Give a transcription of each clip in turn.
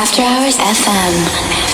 After Hours FM.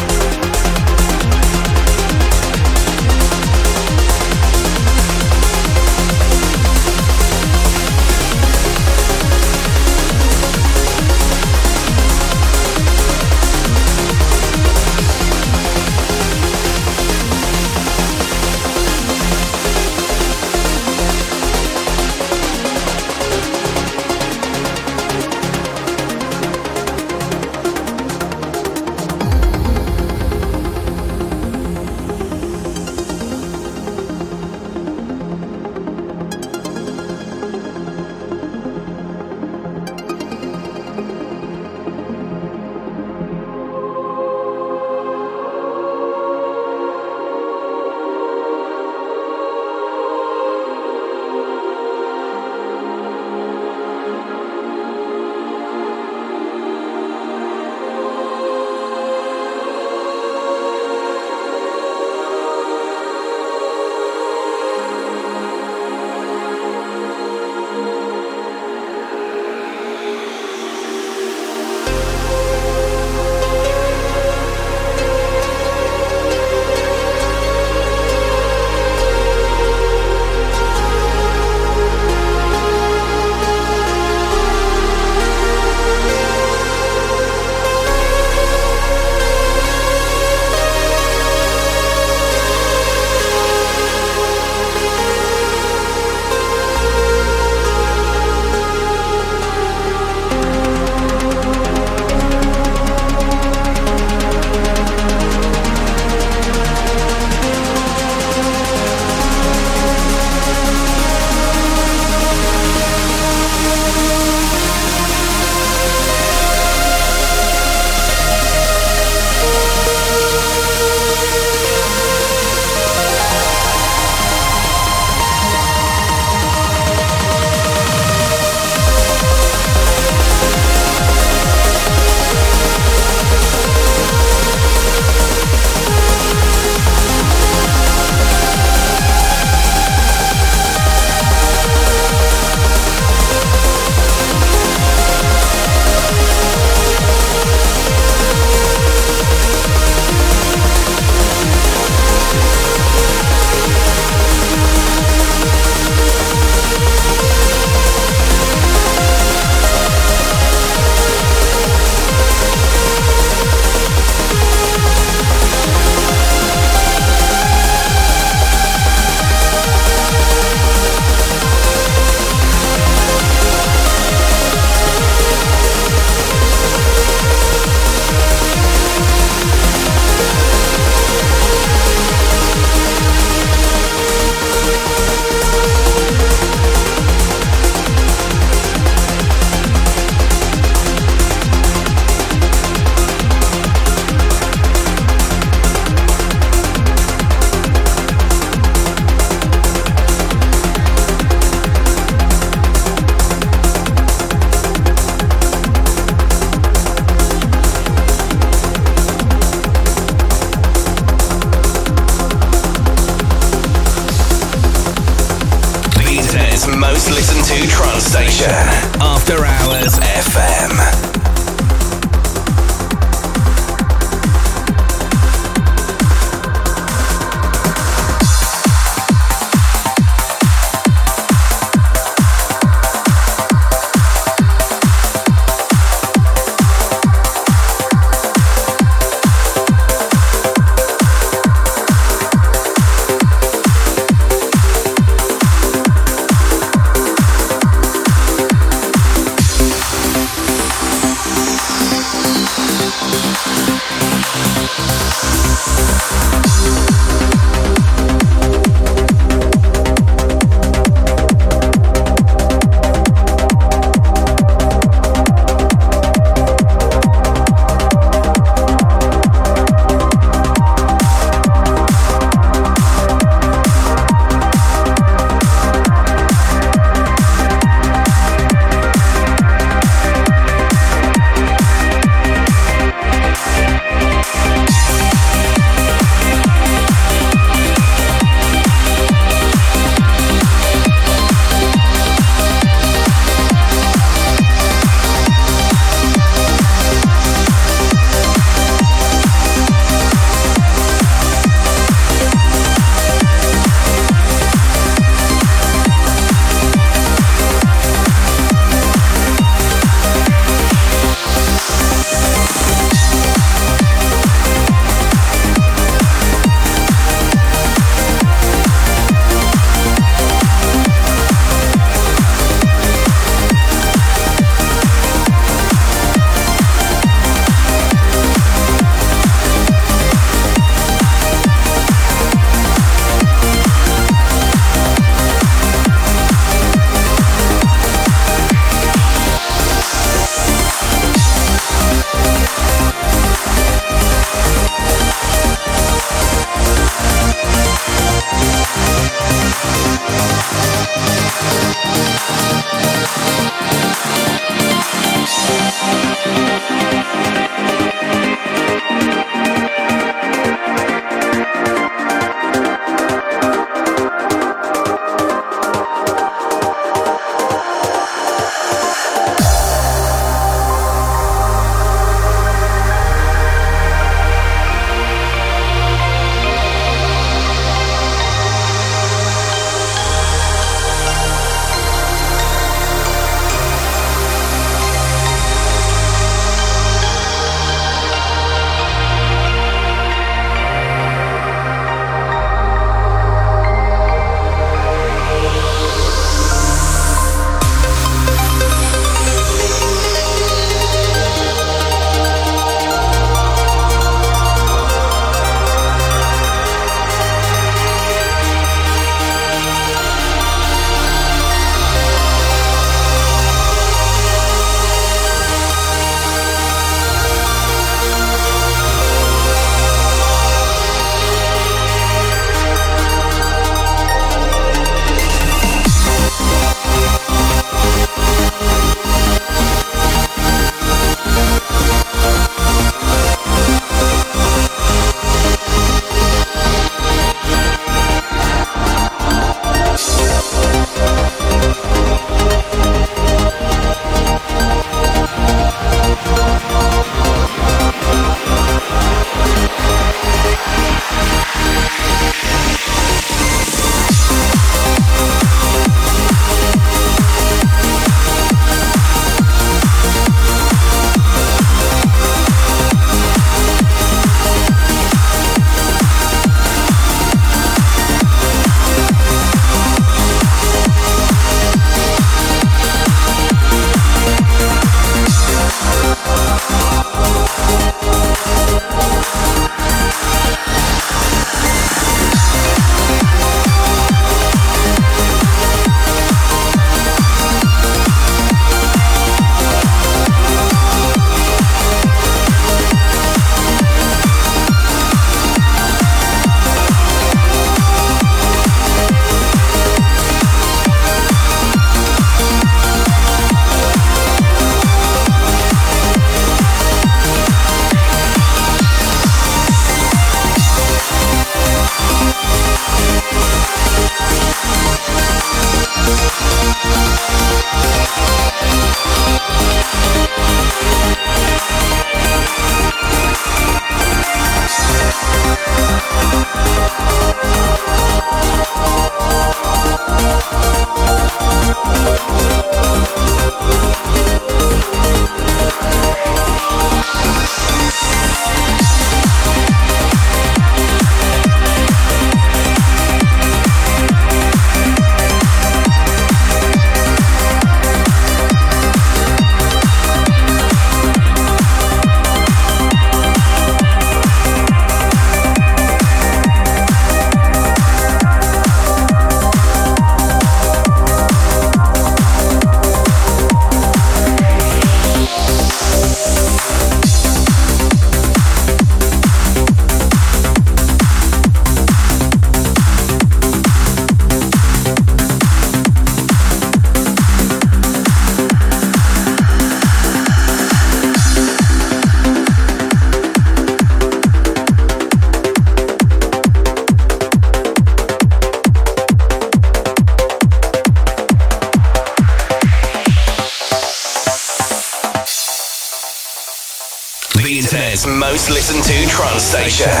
Sensation.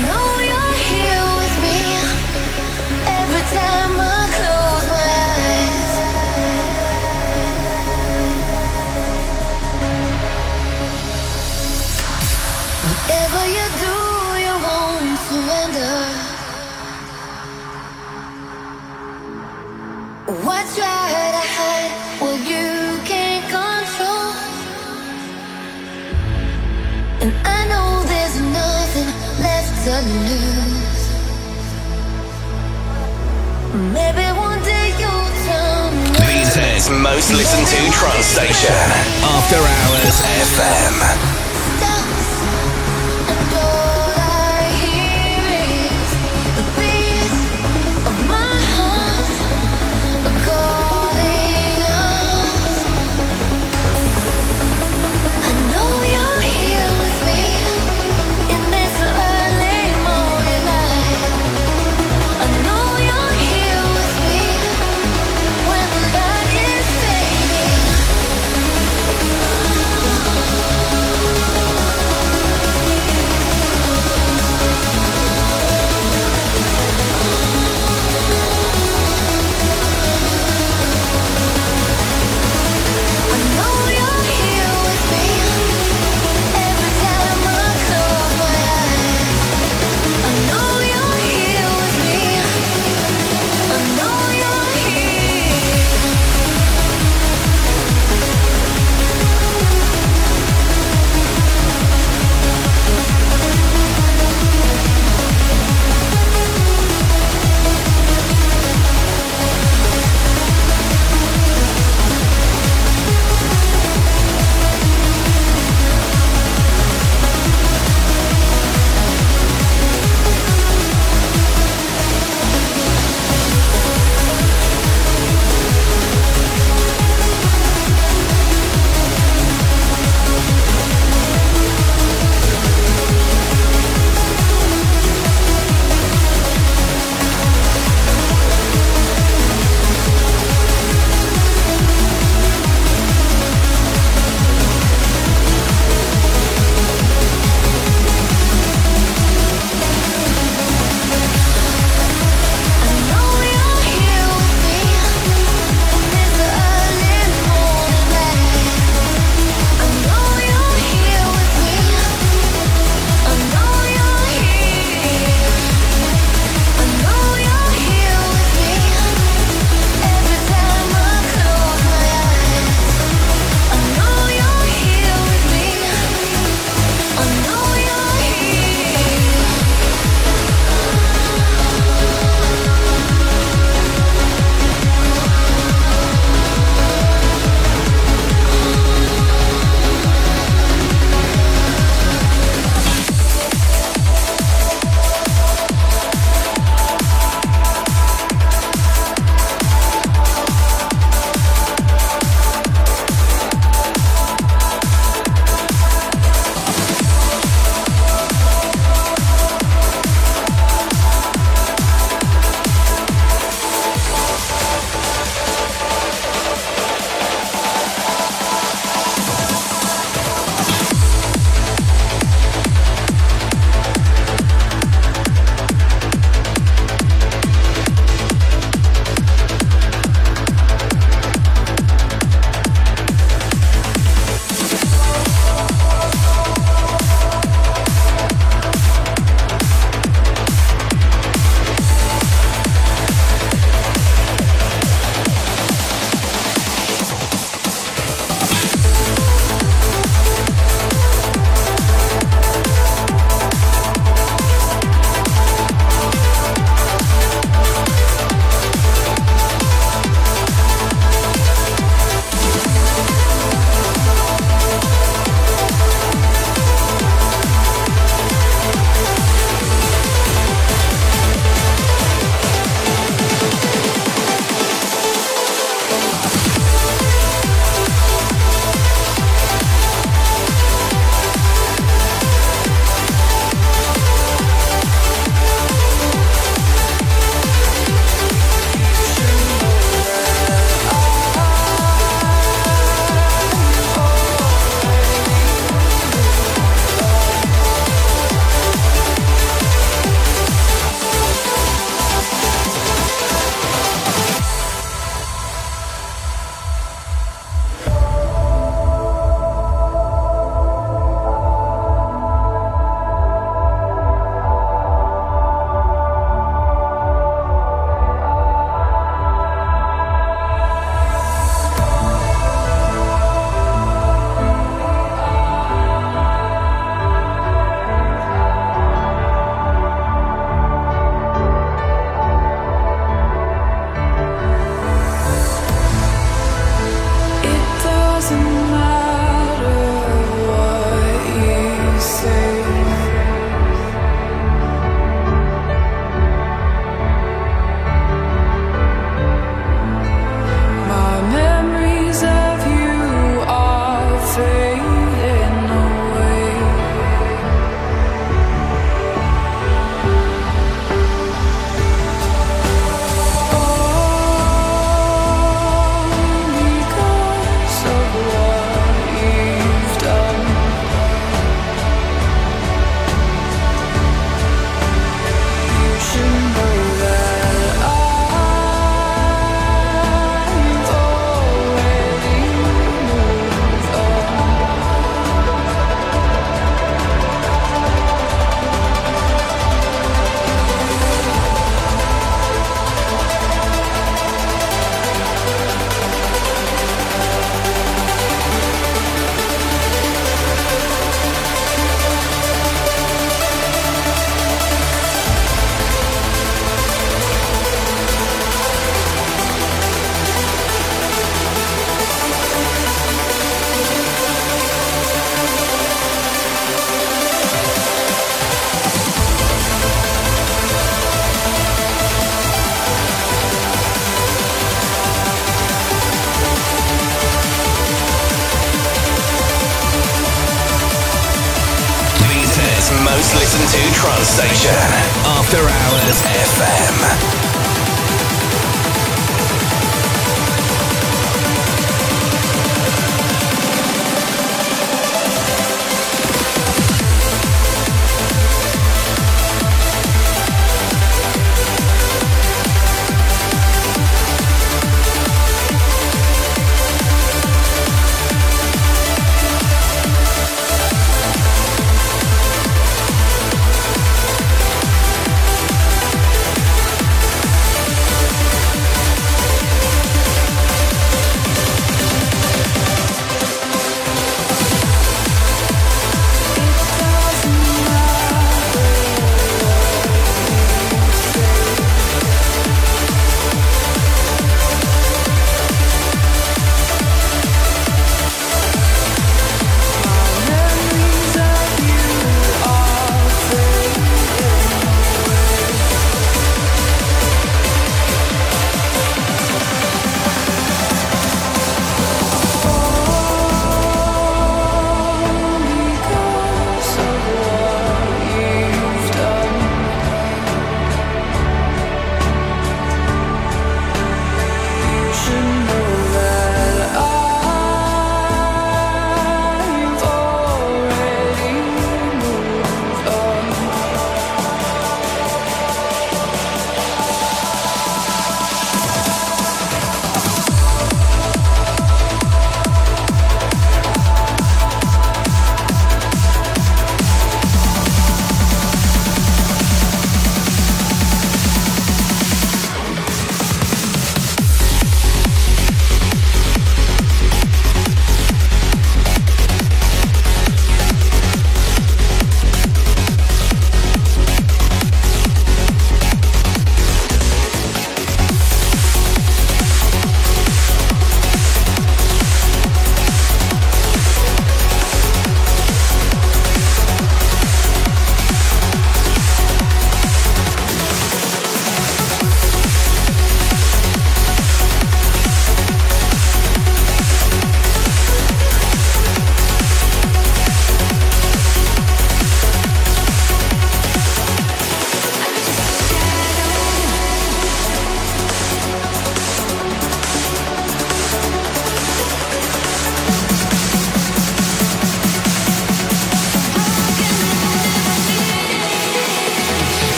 know. Station. After Hours FM.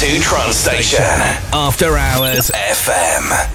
Most listened to trance station. After Hours FM.